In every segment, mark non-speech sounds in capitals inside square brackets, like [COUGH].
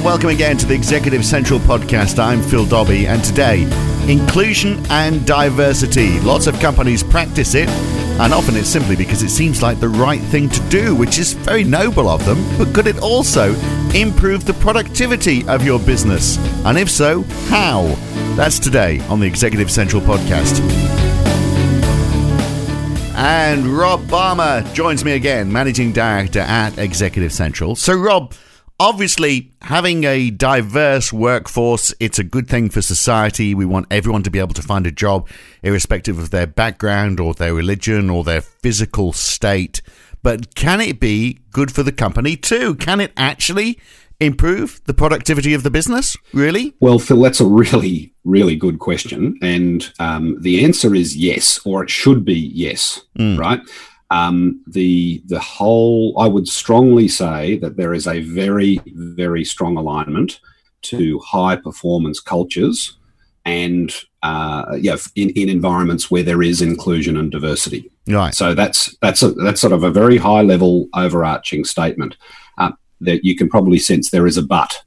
and welcome again to the Executive Central podcast. I'm Phil Dobbie, and today, inclusion and diversity. Lots of companies practice it, and often it's simply because it seems like the right thing to do, which is very noble of them. But could it also improve the productivity of your business? And if so, how? That's today on the Executive Central podcast. And Rob Balmer joins me again, Managing Director at Executive Central. So, Rob, obviously, having a diverse workforce, it's a good thing for society. We want everyone to be able to find a job, irrespective of their background or their religion or their physical state. But can it be good for the company too? Can it actually improve the productivity of the business? Really? Well, Phil, that's a really, really good question. And um, the answer is yes, or it should be yes, mm. right? Um, the the whole, I would strongly say that there is a very, very strong alignment to high performance cultures and uh, yeah, in, in environments where there is inclusion and diversity. Right. So that's that's a, that's sort of a very high level overarching statement that you can probably sense there is a but.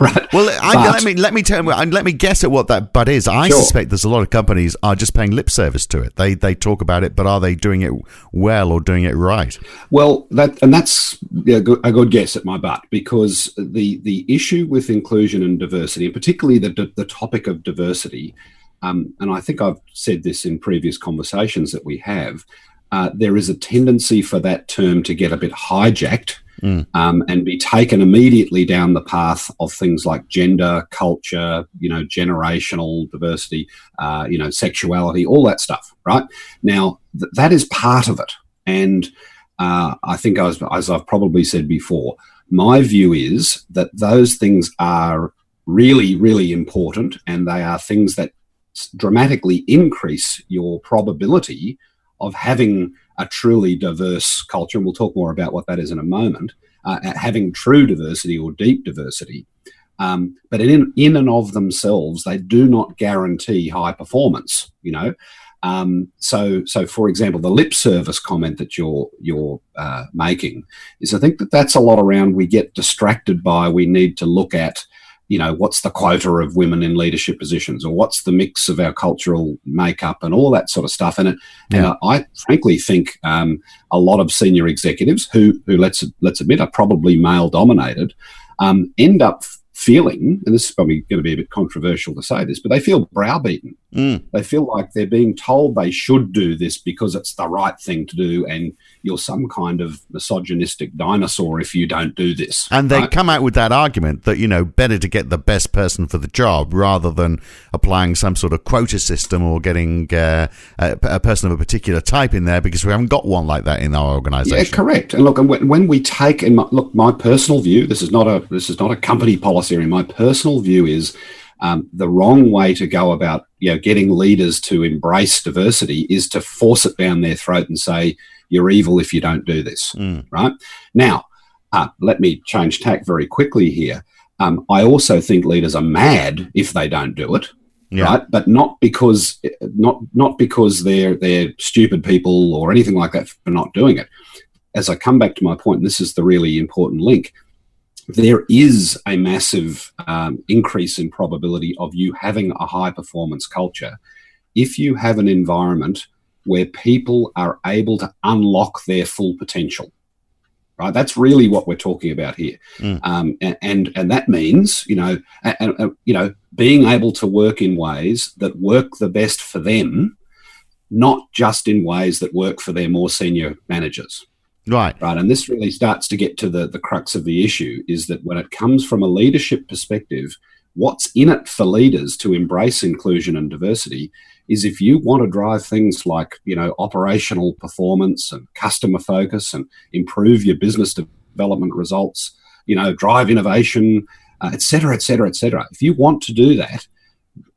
[LAUGHS] right. Well, I, let me let me tell let me guess at what that but is. I sure. suspect there's a lot of companies are just paying lip service to it. They they talk about it, but are they doing it well or doing it right? Well, that and that's a good, guess at my but because the the issue with inclusion and diversity, and particularly the the topic of diversity, um, and I think I've said this in previous conversations that we have. Uh, there is a tendency for that term to get a bit hijacked mm. um, and be taken immediately down the path of things like gender, culture, you know, generational diversity, uh, you know, sexuality, all that stuff, right? Now, th- that is part of it. And uh, I think, as, as I've probably said before, my view is that those things are really, really important and they are things that dramatically increase your probability of having a truly diverse culture, and we'll talk more about what that is in a moment, uh, having true diversity or deep diversity. Um, but in, in and of themselves, they do not guarantee high performance. You know, um, so so for example, the lip service comment that you're you're uh, making is, I think that that's a lot around. We get distracted by we need to look at you know, what's the quota of women in leadership positions or what's the mix of our cultural makeup and all that sort of stuff. And, it, yeah. and I frankly think um, a lot of senior executives who, who let's, let's admit, are probably male dominated, um, end up feeling, and this is probably going to be a bit controversial to say this, but they feel browbeaten. Mm. They feel like they're being told they should do this because it's the right thing to do, and you're some kind of misogynistic dinosaur if you don't do this. And they right? come out with that argument that, you know, better to get the best person for the job rather than applying some sort of quota system or getting uh, a, a, person of a particular type in there because we haven't got one like that in our organization. Yeah, correct. And look, when, we take, and look, my personal view, this is not a, this is not a company policy theory. My personal view is um, the wrong way to go about you know getting leaders to embrace diversity is to force it down their throat and say you're evil if you don't do this. Mm. Right now, uh, let me change tack very quickly here. Um, I also think leaders are mad if they don't do it. Yeah. Right, but not because not not because they're they're stupid people or anything like that for not doing it. As I come back to my point, this is the really important link there is a massive um, increase in probability of you having a high performance culture. If you have an environment where people are able to unlock their full potential right? That's really what we're talking about here. Mm. um, and, and, and that means you know and, and, you know being able to work in ways that work the best for them not just in ways that work for their more senior managers Right. Right. And this really starts to get to the, the crux of the issue is that when it comes from a leadership perspective, what's in it for leaders to embrace inclusion and diversity is if you want to drive things like, you know, operational performance and customer focus and improve your business development results, you know, drive innovation, uh, et cetera, et cetera, et cetera. If you want to do that,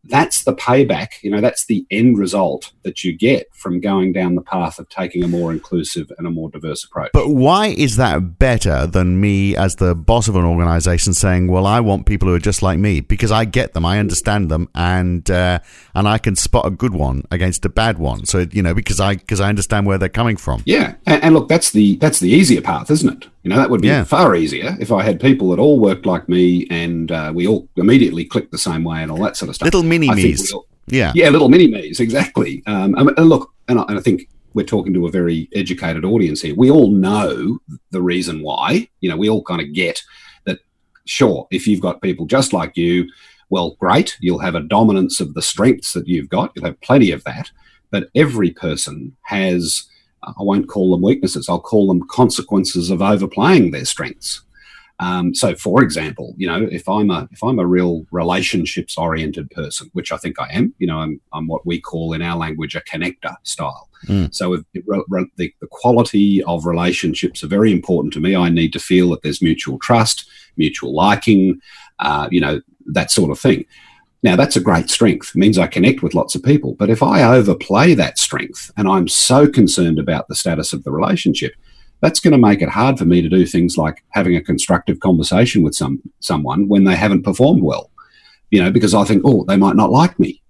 that's the payback, you know, that's the end result that you get from going down the path of taking a more inclusive and a more diverse approach. But why is that better than me as the boss of an organization saying, well, I want people who are just like me because I get them, I understand them, and uh, and I can spot a good one against a bad one. So, you know, because I because I understand where they're coming from. Yeah. And, and look, that's the that's the easier path, isn't it? You know, that would be Yeah. far easier if I had people that all worked like me and uh, we all immediately clicked the same way and all that sort of stuff. Little mini me's. Yeah. yeah, little mini me's, exactly. Um, and and look, and I, and I think we're talking to a very educated audience here. We all know the reason why. You know, we all kind of get that. Sure, if you've got people just like you, well, great. You'll have a dominance of the strengths that you've got. You'll have plenty of that. But every person has. I won't call them weaknesses. I'll call them consequences of overplaying their strengths. Um, so, for example, you know, if I'm a if I'm a real relationships oriented person, which I think I am, you know, I'm I'm what we call in our language a connector style. Mm. So, if the, re- the the quality of relationships are very important to me. I need to feel that there's mutual trust, mutual liking, uh, you know, that sort of thing. Now, that's a great strength. It means I connect with lots of people. But if I overplay that strength and I'm so concerned about the status of the relationship, that's going to make it hard for me to do things like having a constructive conversation with some someone when they haven't performed well. You know, because I think, oh, they might not like me,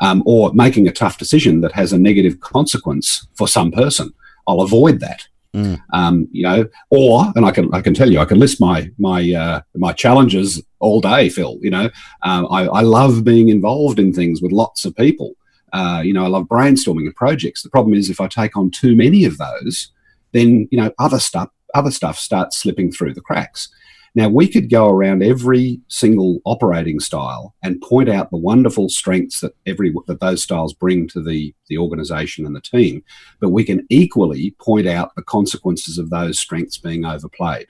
um, or making a tough decision that has a negative consequence for some person. I'll avoid that. Mm. Um, you know, or and I can I can tell you I can list my my uh, my challenges all day, Phil. You know, um, I, I love being involved in things with lots of people. Uh, you know, I love brainstorming and projects. The problem is if I take on too many of those, then you know other stuff other stuff starts slipping through the cracks. Now we could go around every single operating style and point out the wonderful strengths that every that those styles bring to the the organization and the team, but we can equally point out the consequences of those strengths being overplayed.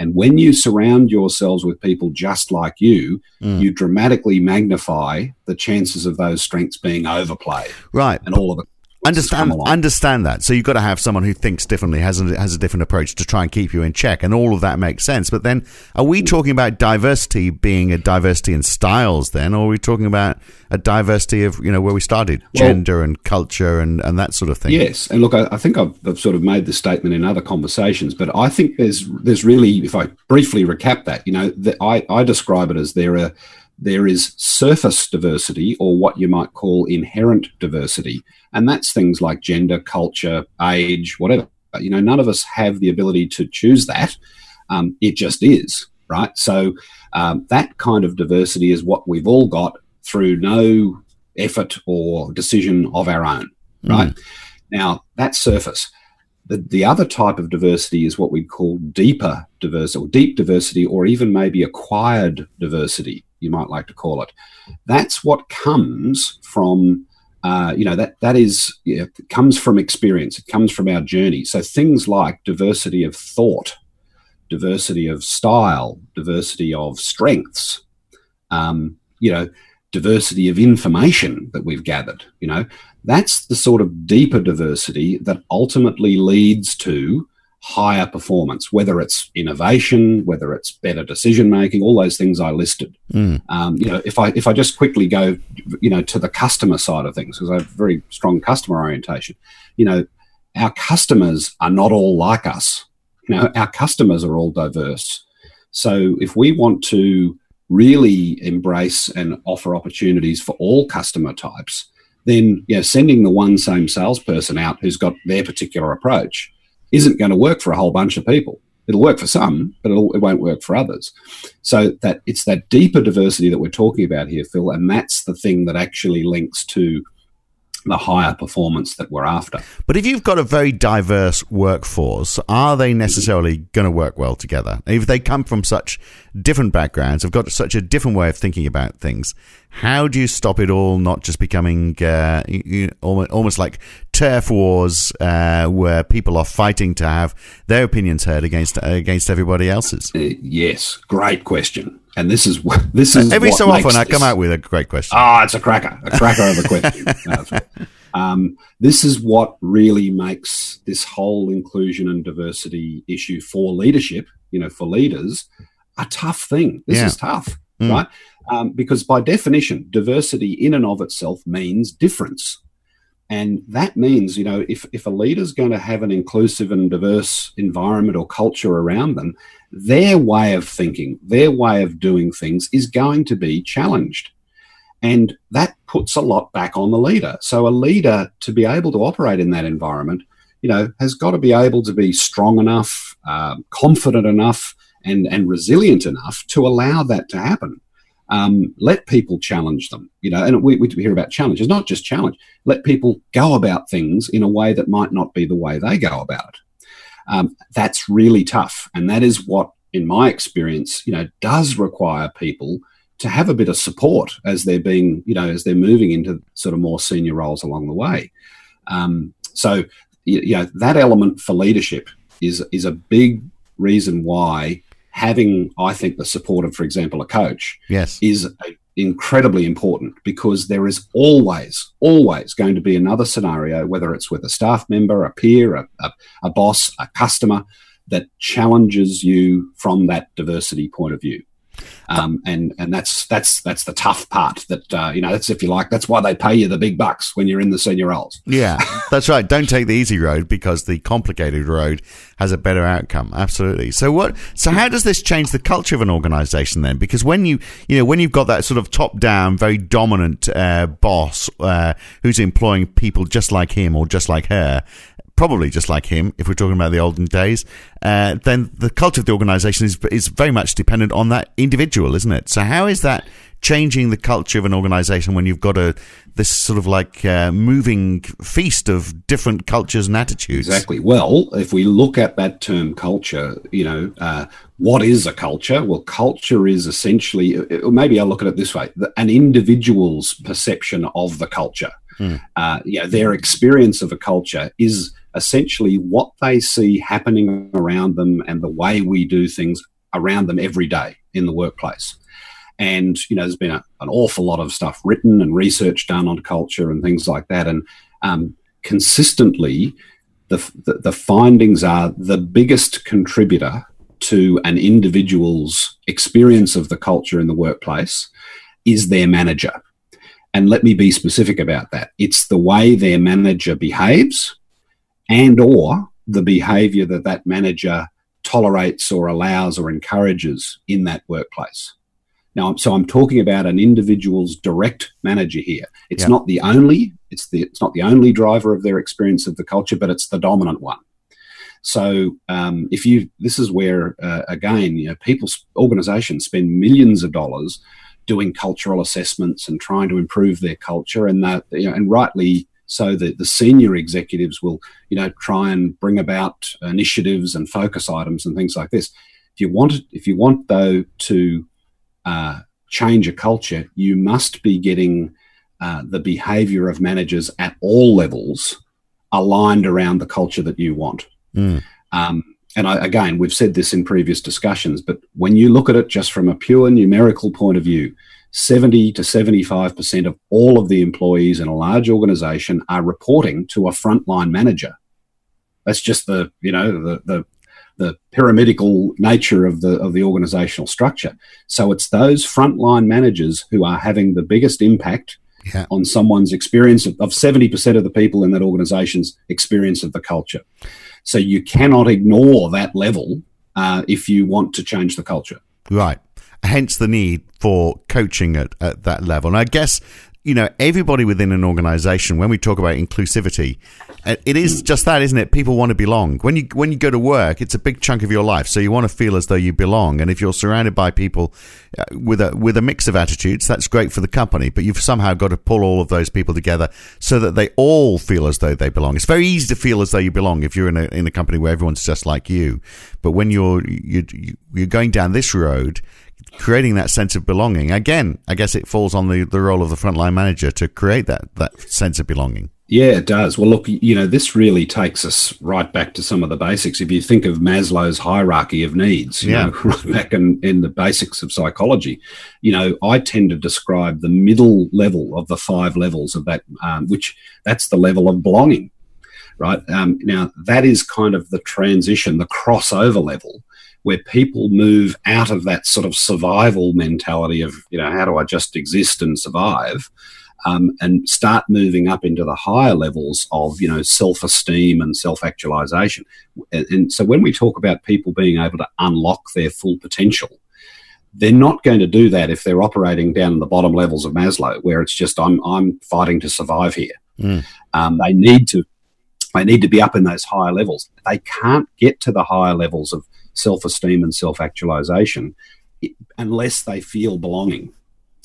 And when you surround yourselves with people just like you, Mm. you dramatically magnify the chances of those strengths being overplayed Right. and all of the understand understand that. So you've got to have someone who thinks differently, has a, has a different approach to try and keep you in check, and all of that makes sense. But then, are we talking about diversity being a diversity in styles? Then, or are we talking about a diversity of you know where we started, Well- gender and culture and and that sort of thing? Yes, and look, I, I think I've, I've sort of made the statement in other conversations, but I think there's there's really, if I briefly recap that, you know, that I, I describe it as there are there is surface diversity, or what you might call inherent diversity, and that's things like gender, culture, age, whatever. You know, none of us have the ability to choose that. Um, it just is, right? So um, that kind of diversity is what we've all got through no effort or decision of our own, right? Now, that's surface. The, the other type of diversity is what we call deeper diversity, or deep diversity, or even maybe acquired diversity, you might like to call it. That's what comes from, uh, you know, that that is yeah, it comes from experience. It comes from our journey. So things like diversity of thought, diversity of style, diversity of strengths, um, you know, diversity of information that we've gathered. You know, that's the sort of deeper diversity that ultimately leads to higher performance, whether it's innovation, whether it's better decision making, all those things I listed. Mm. Um, you know, if I if I just quickly go, you know, to the customer side of things, because I have very strong customer orientation. You know, our customers are not all like us. You know, our customers are all diverse. So if we want to really embrace and offer opportunities for all customer types, then you know, sending the one same salesperson out who's got their particular approach isn't going to work for a whole bunch of people. It'll work for some, but it'll, it won't work for others. So that it's that deeper diversity that we're talking about here, Phil, and that's the thing that actually links to the higher performance that we're after. But if you've got a very diverse workforce, are they necessarily going to work well together? If they come from such different backgrounds, have got such a different way of thinking about things, how do you stop it all not just becoming uh, you, you, almost, almost like turf wars uh, where people are fighting to have their opinions heard against against everybody else's? Uh, yes, great question. And this is this is Every so often, I come this- out with a great question. Ah, it's a cracker, a cracker of a question. [LAUGHS] Um, this is what really makes this whole inclusion and diversity issue for leadership, you know, for leaders, a tough thing. This Yeah. is tough, Mm. right? Um, because by definition, diversity in and of itself means difference. And that means, you know, if, if a leader's going to have an inclusive and diverse environment or culture around them, their way of thinking, their way of doing things is going to be challenged. And that puts a lot back on the leader. So, a leader to be able to operate in that environment you know, has got to be able to be strong enough, um, confident enough, and and resilient enough to allow that to happen. Um, let people challenge them, you know, and we, we hear about challenges, not just challenge. Let people go about things in a way that might not be the way they go about it. Um, that's really tough, and that is what, in my experience, you know, does require people to have a bit of support as they're being, you know, as they're moving into sort of more senior roles along the way. Um, so, you know, that element for leadership is is a big reason why having, I think, the support of, for example, a coach, yes, is incredibly important because there is always, always going to be another scenario, whether it's with a staff member, a peer, a, a, a boss, a customer, that challenges you from that diversity point of view. Um, and and that's that's that's the tough part. That uh, you know, that's if you like, that's why they pay you the big bucks when you're in the senior roles. Yeah, that's right. Don't take the easy road because the complicated road has a better outcome. Absolutely. So what? So how does this change the culture of an organization then? Because when you you know when you've got that sort of top down, very dominant uh, boss uh, who's employing people just like him or just like her, probably just like him, if we're talking about the olden days, uh, then the culture of the organization is, is very much dependent on that individual, isn't it? So, how is that changing the culture of an organization when you've got a this sort of like uh, moving feast of different cultures and attitudes? Exactly. Well, if we look at that term culture, you know, uh, what is a culture? Well, culture is essentially, uh, maybe I'll look at it this way an individual's perception of the culture. Mm. Uh, you know, their experience of a culture is essentially what they see happening around them and the way we do things around them every day in the workplace. And, you know, there's been a, an awful lot of stuff written and research done on culture and things like that. And um, consistently, the, the, the findings are the biggest contributor to an individual's experience of the culture in the workplace is their manager. And let me be specific about that. It's the way their manager behaves and or the behavior that that manager tolerates or allows or encourages in that workplace. Now, so I'm talking about an individual's direct manager here. It's yeah. not the only, it's the it's not the only driver of their experience of the culture, but it's the dominant one. So um, if you, this is where uh, again, you know, people, organisations spend millions of dollars doing cultural assessments and trying to improve their culture, and that, you know, and rightly so that the senior executives will, you know, try and bring about initiatives and focus items and things like this. If you want, if you want though to uh, change a culture, you must be getting uh, the behaviour of managers at all levels aligned around the culture that you want. Mm. Um, and I, again, we've said this in previous discussions, but when you look at it just from a pure numerical point of view, 70 to 75% of all of the employees in a large organization are reporting to a frontline manager. That's just the, you know, the, the, the pyramidical nature of the, of the organizational structure. So it's those frontline managers who are having the biggest impact yeah. on someone's experience of, of 70% of the people in that organization's experience of the culture. So you cannot ignore that level uh, if you want to change the culture. Right hence the need for coaching at, at that level. And I guess you know everybody within an organization when we talk about inclusivity uh, it is just that isn't it? People want to belong. When you when you go to work it's a big chunk of your life so you want to feel as though you belong. And if you're surrounded by people uh, with a with a mix of attitudes that's great for the company but you've somehow got to pull all of those people together so that they all feel as though they belong. It's very easy to feel as though you belong if you're in a in a company where everyone's just like you but when you're you, you're going down this road creating that sense of belonging. Again, I guess it falls on the, the role of the frontline manager to create that, that sense of belonging. Yeah, it does. Well, look, you know, this really takes us right back to some of the basics. If you think of Maslow's hierarchy of needs, you yeah. know, [LAUGHS] right back in, in the basics of psychology, you know, I tend to describe the middle level of the five levels of that, um, which that's the level of belonging, right? Um, now, that is kind of the transition, the crossover level where people move out of that sort of survival mentality of, you know, how do I just exist and survive? Um, and start moving up into the higher levels of, you know, self-esteem and self-actualization. And, and so when we talk about people being able to unlock their full potential, they're not going to do that if they're operating down in the bottom levels of Maslow, where it's just I'm I'm fighting to survive here. Mm. Um, they need to They need to be up in those higher levels. They can't get to the higher levels of self esteem and self actualization unless they feel belonging.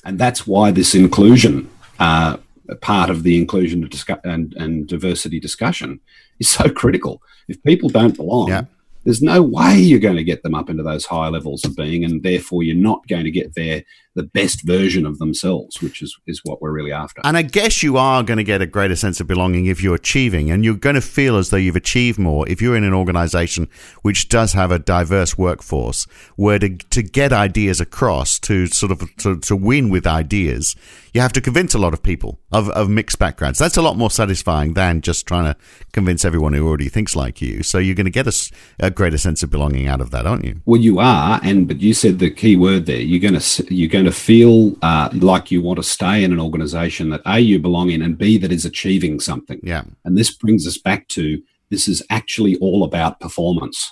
And that's why this inclusion uh, part of the inclusion and, and diversity discussion is so critical. If people don't belong, yeah there's no way you're going to get them up into those higher levels of being, and therefore you're not going to get their the best version of themselves, which is is what we're really after. And I guess you are going to get a greater sense of belonging if you're achieving, and you're going to feel as though you've achieved more if you're in an organisation which does have a diverse workforce, where to to get ideas across, to sort of to, to win with ideas, you have to convince a lot of people of, of mixed backgrounds. That's a lot more satisfying than just trying to convince everyone who already thinks like you. So you're going to get a, a greater sense of belonging out of that, aren't you? Well, you are, and but you said the key word there. You're going to you're going to feel uh, like you want to stay in an organisation that a you belong in, and b that is achieving something. Yeah, and this brings us back to this is actually all about performance.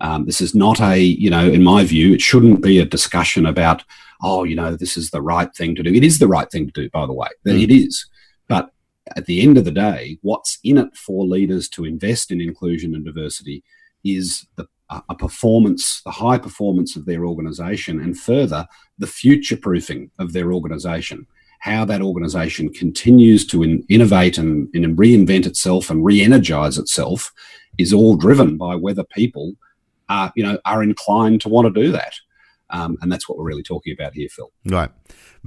Um, this is not a, you know, in my view, it shouldn't be a discussion about oh, you know, this is the right thing to do. It is the right thing to do, by the way. Mm. It is. But at the end of the day, what's in it for leaders to invest in inclusion and diversity is the a performance, the high performance of their organization, and further, the future proofing of their organization. How that organization continues to in, innovate and, and reinvent itself and re energize itself is all driven by whether people are, you know, are inclined to want to do that. Um, and that's what we're really talking about here, Phil. Right.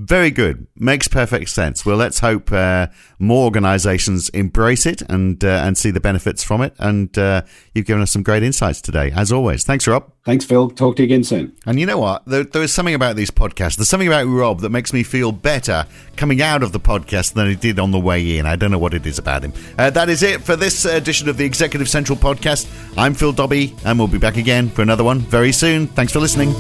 Very good. Makes perfect sense. Well, let's hope uh, more organisations embrace it and uh, and see the benefits from it. And uh, you've given us some great insights today, as always. Thanks, Rob. Thanks, Phil. Talk to you again soon. And you know what? There, there is something about these podcasts. There's something about Rob that makes me feel better coming out of the podcast than it did on the way in. I don't know what it is about him. Uh, that is it for this edition of the Executive Central podcast. I'm Phil Dobbie, and we'll be back again for another one very soon. Thanks for listening.